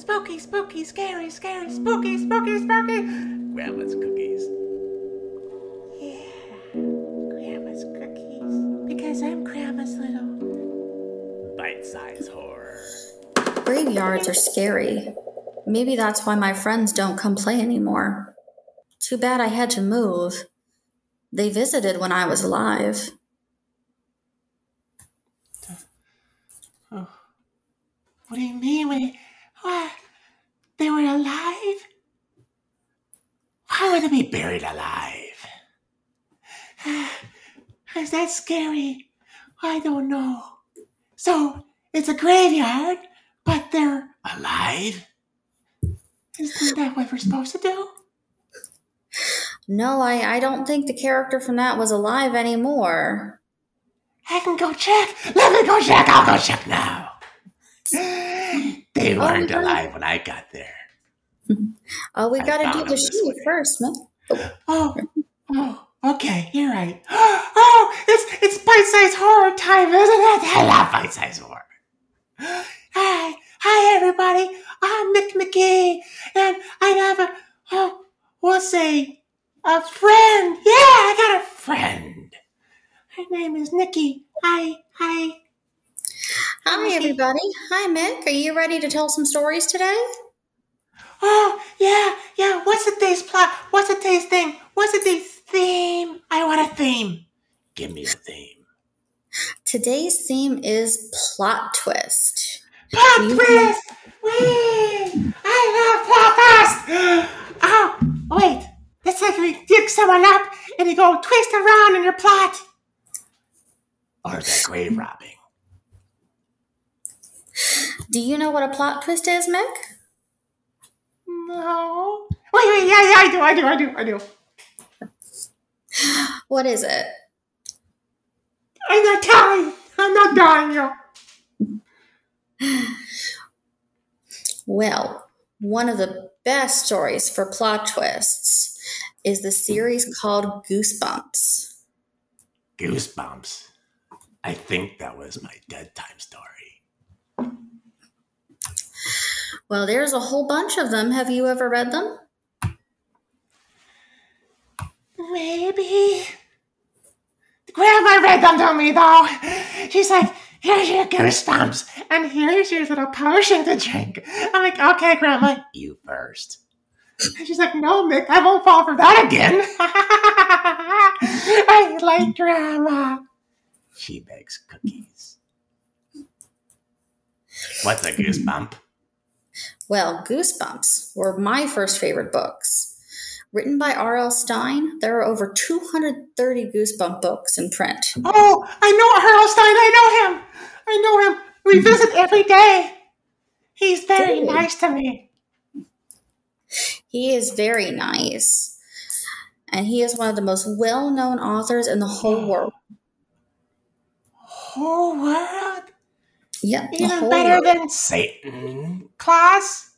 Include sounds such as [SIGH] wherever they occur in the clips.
Spooky, spooky, scary, scary, spooky, spooky, spooky. Grandma's cookies. Yeah, Grandma's cookies. Because I'm Grandma's little. Bite size horror. Graveyards are scary. Maybe that's why my friends don't come play anymore. Too bad I had to move. They visited when I was alive. Oh. What do you mean? When, what? They were alive? Why would they be buried alive? [SIGHS] Is that scary? I don't know. So it's a graveyard, but they're alive? Isn't that what we're supposed to do? No, I, I don't think the character from that was alive anymore. I can go check. Let me go check. I'll go check now. [GASPS] They weren't no. alive when I got there. [LAUGHS] Oh, we I gotta do the way. first, man. Oh, oh, oh, okay, you're right. [GASPS] Oh, it's it's bite-sized horror time, isn't it? I love bite-sized horror. [GASPS] Hi, hi, everybody. I'm Nick McGee, and I have a oh, we'll say a friend. Yeah, I got a friend. Her name is Nikki. Hi, hi. Hi, everybody. Hi, Mick. Are you ready to tell some stories today? Oh, yeah, yeah. What's the day's plot? What's the day's thing? What's the day's theme? I want a theme. Give me a theme. Today's theme is plot twist. Plot twist! Whee! I love plot twist! [GASPS] Oh, wait. That's like we dig someone up and you go twist around in your plot. Or that grave robbing? Do you know what a plot twist is, Mick? No. Wait, wait, yeah, yeah, I do, I do, I do, I do. What is it? I'm not telling. I'm not telling you. Well, one of the best stories for plot twists is the series called Goosebumps. Goosebumps. I think that was my dead time story. Well, there's a whole bunch of them. Have you ever read them? Maybe. Grandma read them to me though. She's like, here's your goosebumps, and here's your little potion to drink. I'm like, okay, Grandma, you first. And she's like, no, Mick, I won't fall for that again. [LAUGHS] I like Grandma. She bakes cookies. What's a goosebump? Well, Goosebumps were my first favorite books. Written by R.L. Stine, there are over 230 Goosebump books in print. Oh, I know R.L. Stine. I know him. I know him. We mm-hmm. visit every day. He's very nice to me. He is very nice. And he is one of the most well known authors in the whole oh. world. Whole world. Yep. Even better world. than Satan. Claus?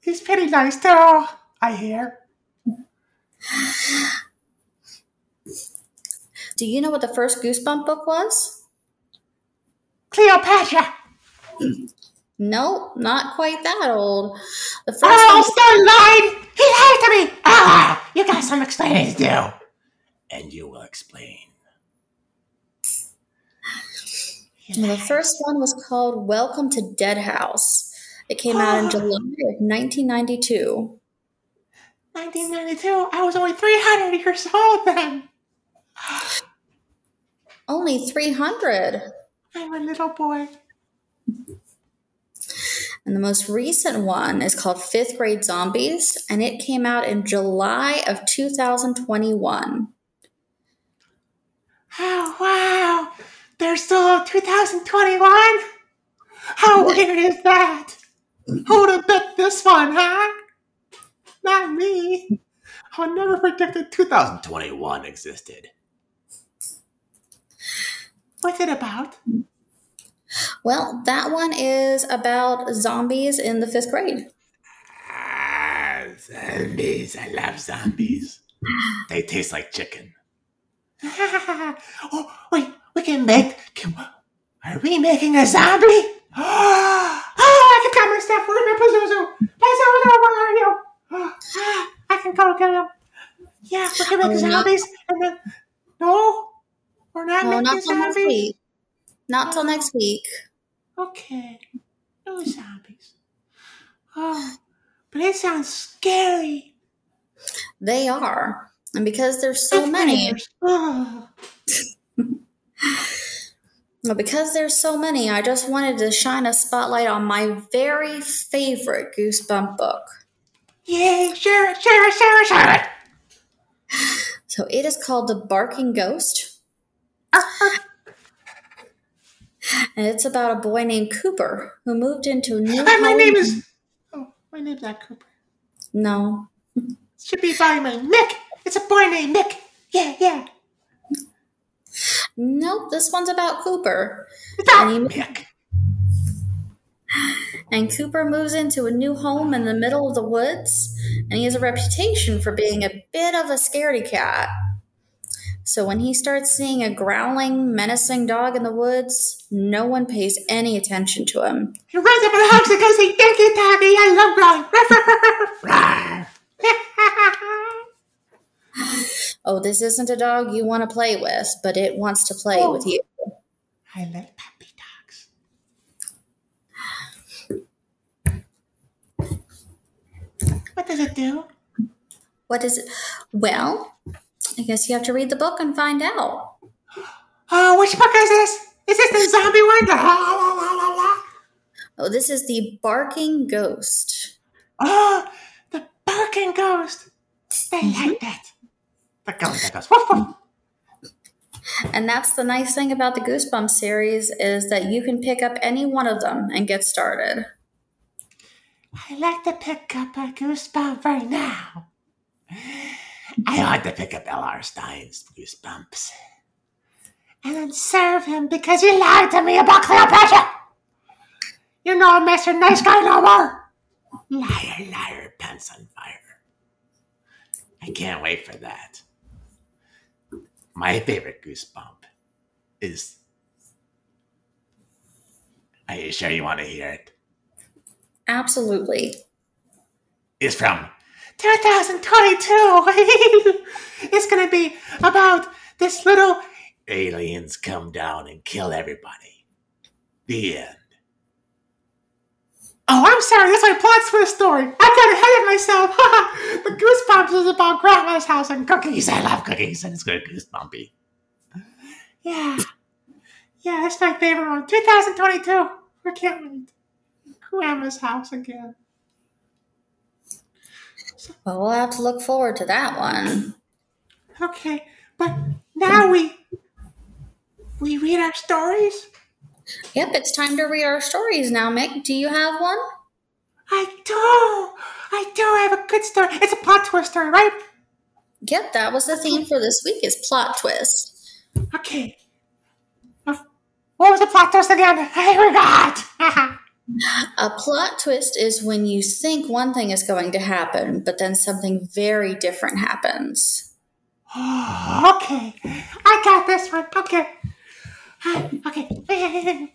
He's pretty nice too, I hear. Do you know what the first Goosebump book was? Cleopatra. Nope, not quite that old. The first Oh, one Stan lied. He lied to me. Ah, you got some explaining to do. And you will explain. Well, the first one was called Welcome to Dead House. It came out in [GASPS] July of 1992. 1992. I was only 300 years old then. [GASPS] Only 300. I'm a little boy. And the most recent one is called Fifth Grade Zombies, and it came out in July of 2021. Oh, wow. There's still 2021? How weird is that? Who would have bet this one, huh? Not me. I never predicted 2021 existed. What's it about? Well, that one is about zombies in the fifth grade. Ah, zombies. I love zombies. They taste like chicken. [LAUGHS] oh, wait, we can make. Can, are we making a zombie? [GASPS] oh, I can got my stuff. Where's my Pazuzu? Pazuzu, where are you? [GASPS] I can go get him. Yeah, we're gonna make Oh, no. zombies, and then no, we're not No, making not till next zombies. week. Not till next week. Okay, no zombies. Oh, but it sounds scary. They are. And because there's so Fifth many. Oh. Because there's so many, I just wanted to shine a spotlight on my very favorite Goosebump book. Yay, share it, share it, share it, share it. So it is called The Barking Ghost, [LAUGHS] and it's about a boy named Cooper who moved into a new Hi, my name is. Oh, my name's not Cooper. No. It should be by my Mick. It's a boy named Mick. Yeah, yeah. Nope, this one's about Cooper. And Mick. [SIGHS] And Cooper moves into a new home in the middle of the woods, and he has a reputation for being a bit of a scaredy cat. So when he starts seeing a growling, menacing dog in the woods, no one pays any attention to him. He runs up in the house and goes, "Hey, thank you, Tommy. I love growling." [LAUGHS] Oh, this isn't a dog you want to play with, but it wants to play Oh. with you. I like puppy dogs. What does it do? What is it? Well, I guess you have to read the book and find out. Oh, which book is this? Is this the zombie one? La, la, la? Oh, this is the Barking Ghost. Oh, the barking ghost. They like mm-hmm. that. And that's the nice thing about the Goosebumps series is that you can pick up any one of them and get started. I like to pick up a goosebump right now. I want to pick up L.R. Stine's goosebumps. And then serve him because he lied to me about Cleopatra. You know Mr. Nice Guy no more. Liar, liar, pants on fire. I can't wait for that. My favorite goosebump is. Are you sure you want to hear it? Absolutely. It's from 2022. [LAUGHS] it's going to be about this little aliens come down and kill everybody. The end. Oh, I'm sorry. That's my plot twist story. I got ahead of myself. [LAUGHS] the Goosebumps is about Grandma's house and cookies. I love cookies, and it's good goosebumpy. Yeah. Yeah, that's my favorite one. 2022. I can't wait. Grandma's house again. Well, we'll have to look forward to that one. Okay, but now we we read our stories. Yep, it's time to read our stories now, Mick. Do you have one? I do, I do I have a good story. It's a plot twist story, right? Yep, that was the theme for this week is plot twist. Okay. Uh, What was the plot twist again? I forgot. [LAUGHS] A plot twist is when you think one thing is going to happen, but then something very different happens. [GASPS] okay, I got this one. Okay. Okay. [LAUGHS]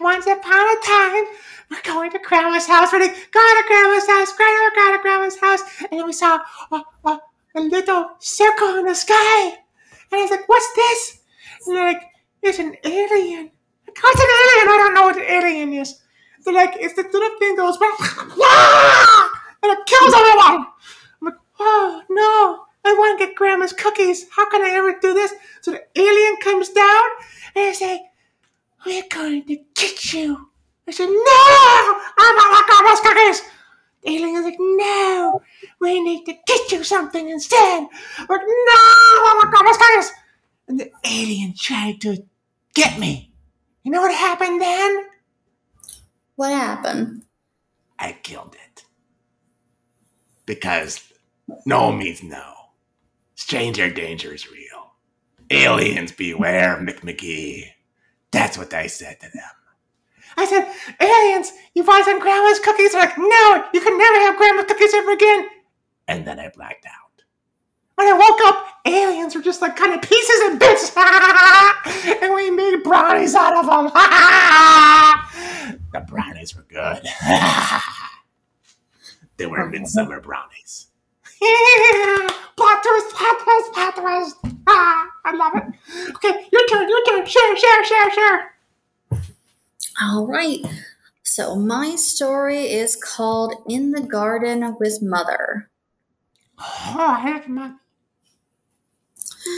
Once upon a time, we're going to Grandma's house. We're going to Grandma's house. Grandma, to Grandma's house. And then we saw a, a, little circle in the sky. And I was like, what's this? And they're like, it's an alien. Like, What's an alien? I don't know what an alien is. They're like, it's the little thing that goes, [LAUGHS] and it kills everyone. I'm like, oh no, I want to get grandma's cookies. How can I ever do this? So the alien comes down and they say, we're going to get you. I said, no, I want my grandma's cookies. The alien's like, no, we need to get you something instead. Like, no, I want my grandma's cookies. And the alien tried to get me. You know what happened then? What happened? I killed it. Because no means no. Stranger danger is real. Aliens beware, McMcGee. That's what I said to them. I said, aliens, you want some grandma's cookies? They're like, no, you can never have grandma's cookies ever again. And then I blacked out. When I woke up, aliens were just like kind of pieces and bits, [LAUGHS] and we made brownies out of them. [LAUGHS] the brownies were good. [LAUGHS] They were oh, midsummer brownies. Plot twist, plot twist, plot twist. Ah, I love it. Okay, your turn, your turn. Share, share, share, share. All right. So my story is called In the Garden with Mother. Oh, I have my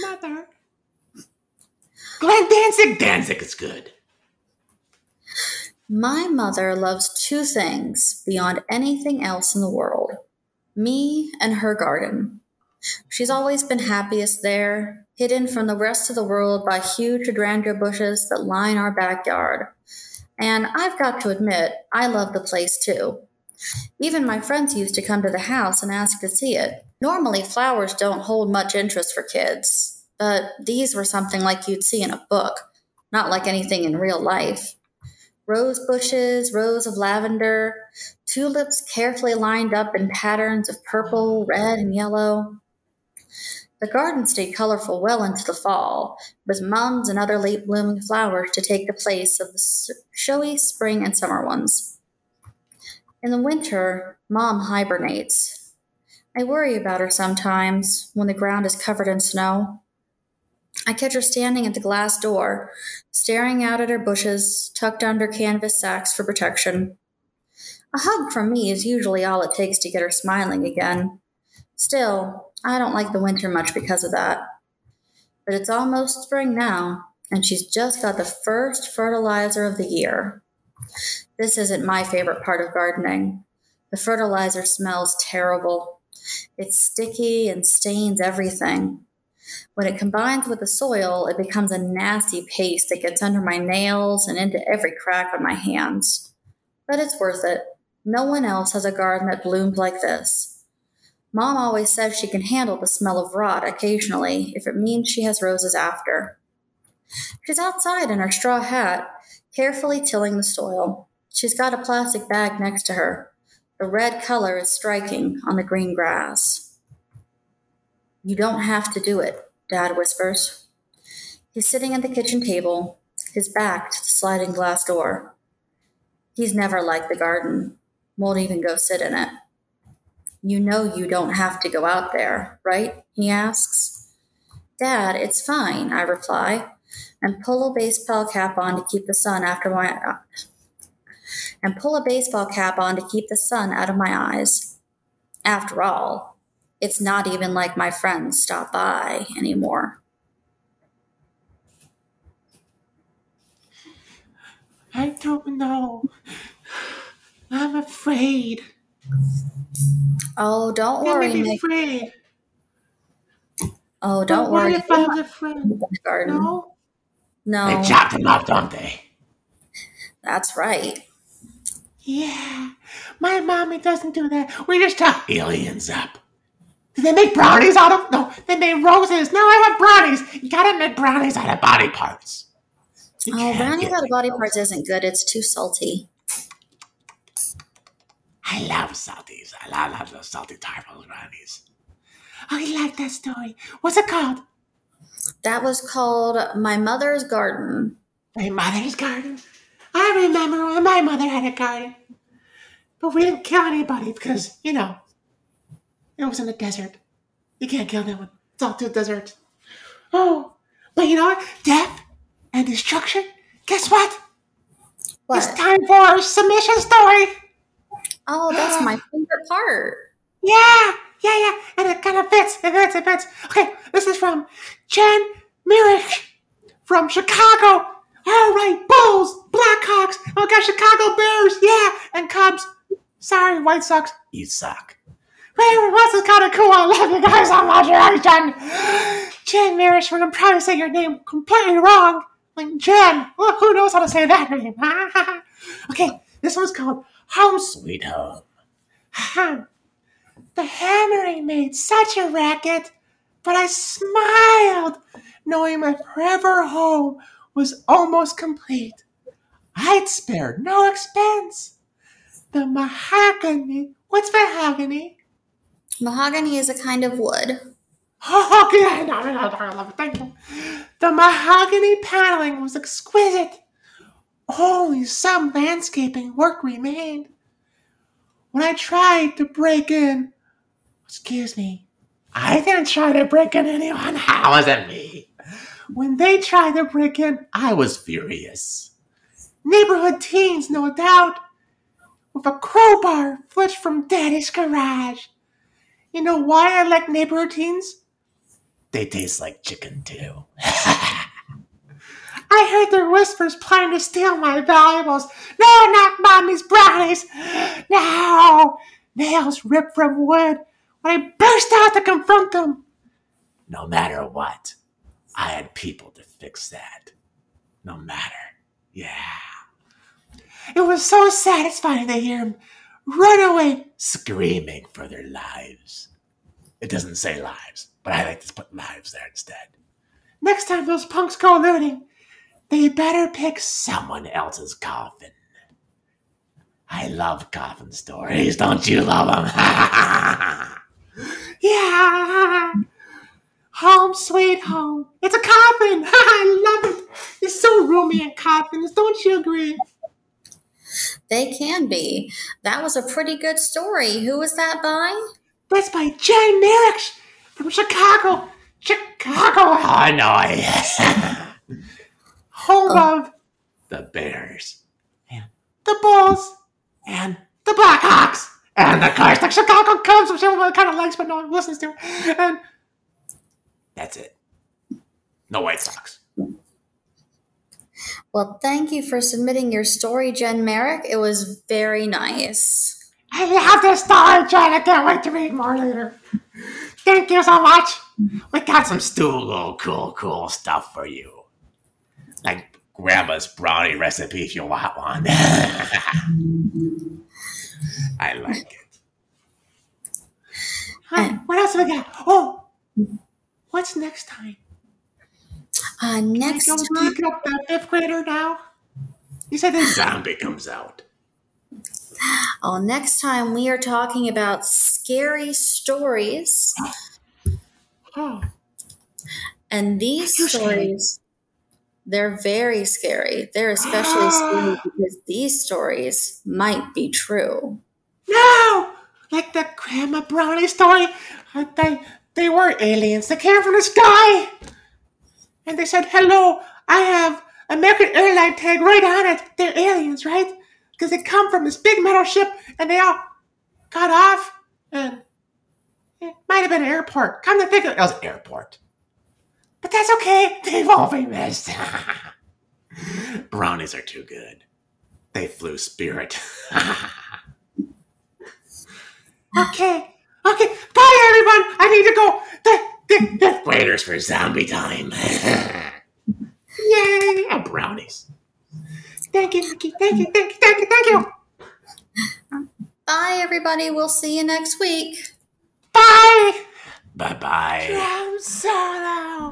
mother. Glenn Danzig. Danzig is good. My mother loves two things beyond anything else in the world me and her garden. She's always been happiest there, hidden from the rest of the world by huge hydrangea bushes that line our backyard. And I've got to admit, I love the place too. Even my friends used to come to the house and ask to see it. Normally, flowers don't hold much interest for kids, but these were something like you'd see in a book, not like anything in real life rose bushes, rows of lavender, tulips carefully lined up in patterns of purple, red, and yellow. The garden stayed colorful well into the fall, with mums and other late blooming flowers to take the place of the showy spring and summer ones. In the winter, mom hibernates. I worry about her sometimes when the ground is covered in snow. I catch her standing at the glass door, staring out at her bushes, tucked under canvas sacks for protection. A hug from me is usually all it takes to get her smiling again. Still, I don't like the winter much because of that. But it's almost spring now, and she's just got the first fertilizer of the year. This isn't my favorite part of gardening. The fertilizer smells terrible. It's sticky and stains everything. When it combines with the soil, it becomes a nasty paste that gets under my nails and into every crack on my hands. But it's worth it. No one else has a garden that blooms like this. Mom always says she can handle the smell of rot occasionally if it means she has roses after. She's outside in her straw hat, carefully tilling the soil. She's got a plastic bag next to her. The red color is striking on the green grass. You don't have to do it, Dad whispers. He's sitting at the kitchen table, his back to the sliding glass door. He's never liked the garden, won't even go sit in it. You know you don't have to go out there, right? He asks. Dad, it's fine, I reply, and pull a baseball cap on to keep the sun after my and pull a baseball cap on to keep the sun out of my eyes. After all, it's not even like my friends stop by anymore. I don't know. I'm afraid. Oh, don't I'm worry, Nick. afraid. Oh, don't But what worry. if I'm afraid? Garden. No. No, They chopped them up, don't they? that's right. Yeah. My mommy doesn't do that. We just talk. Aliens up. Did they make brownies out of? No, they made roses. No, I want brownies. You gotta make brownies out of body parts. Oh, you Oh, can't brownies out of body parts isn't good. It's too salty. I love salties. I love, love those salty tarple brownies. I oh, like that story. What's it called? That was called My Mother's Garden. My mother's garden. I remember when my mother had a garden. But we didn't kill anybody because, you know, it was in the desert. You can't kill anyone. It's all too desert. Oh, but you know what? Death and destruction. Guess what? what? It's time for our submission story. Oh, that's my [GASPS] favorite part. Yeah, yeah, yeah. And it kind of fits. It fits. It fits. Okay, this is from Jen Merrick from Chicago. All right, Bulls, Blackhawks. Oh, got Chicago Bears. Yeah, and Cubs. Sorry, White Sox. You suck. Well, this is kind of cool. I love you guys so much. Right, Jen. Jen Mirish, we're going to probably say your name completely wrong. Like Jen. Well, who knows how to say that name? [LAUGHS] okay, this one's called Home Sweet home. Ahem. The hammering made such a racket, but I smiled, knowing my forever home was almost complete. I'd spared no expense. The mahogany. What's mahogany? Mahogany is a kind of wood. Oh, [LAUGHS] okay, no, no, no, I love it. Thank you. The mahogany paneling was exquisite. Only some landscaping work remained. When I tried to break in, excuse me, I didn't try to break in anyone. [LAUGHS] That wasn't me. When they tried to break in, I was furious. Neighborhood teens, no doubt, with a crowbar fletched from Daddy's garage. You know why I like neighborhood teens? They taste like chicken too. [LAUGHS] I heard their whispers planning to steal my valuables. No, not mommy's brownies. No, nails ripped from wood. When I burst out to confront them. No matter what, I had people to fix that. No matter. Yeah. It was so satisfying to hear them run away screaming for their lives. It doesn't say lives, but I like to put lives there instead. Next time those punks go looting, they better pick someone else's coffin. I love coffin stories, don't you love them? [LAUGHS] yeah! Home sweet home. It's a coffin! [LAUGHS] I love it! It's so roomy in coffins, don't you agree? They can be. That was a pretty good story. Who was that by? That's by Jen Merrick from Chicago. Chicago, [LAUGHS] Illinois. Home oh. of the Bears and the Bulls and the Blackhawks and the course the Chicago Cubs, which everyone kind of likes but no one listens to. And that's it. No White Sox. Well, thank you for submitting your story, Jen Merrick. It was very nice. I love this story, Jen. I can't wait to read more later. Thank you so much. We got some stool cool, cool stuff for you. Like grandma's brownie recipe if you want one. [LAUGHS] I like it. Huh, what else have we got? Oh, what's next time? Uh, next time, pick up the fifth grader now. You said the zombie comes out. oh, next time we are talking about scary stories, Oh, and these stories, they're very scary. They're especially [GASPS] scary because these stories might be true. no! Like the grandma brownie story. Uh, They they were aliens. They came from the sky, and they said, "Hello, I have American airline tag right on it. They're aliens, right? Because they come from this big metal ship, and they all got off, and it might have been an airport. Come to think of it, it was an airport. But that's okay. They won't be missed. [LAUGHS] Brownies are too good. They flew Spirit. [LAUGHS] okay. Okay. Bye, everyone. I need to go. The, the, the waiters for zombie time. [LAUGHS] Yay. And brownies. Thank you, Nikki. Thank you. Thank you. Thank you. Thank you. Bye, everybody. We'll see you next week. Bye. Bye bye. Drum solo.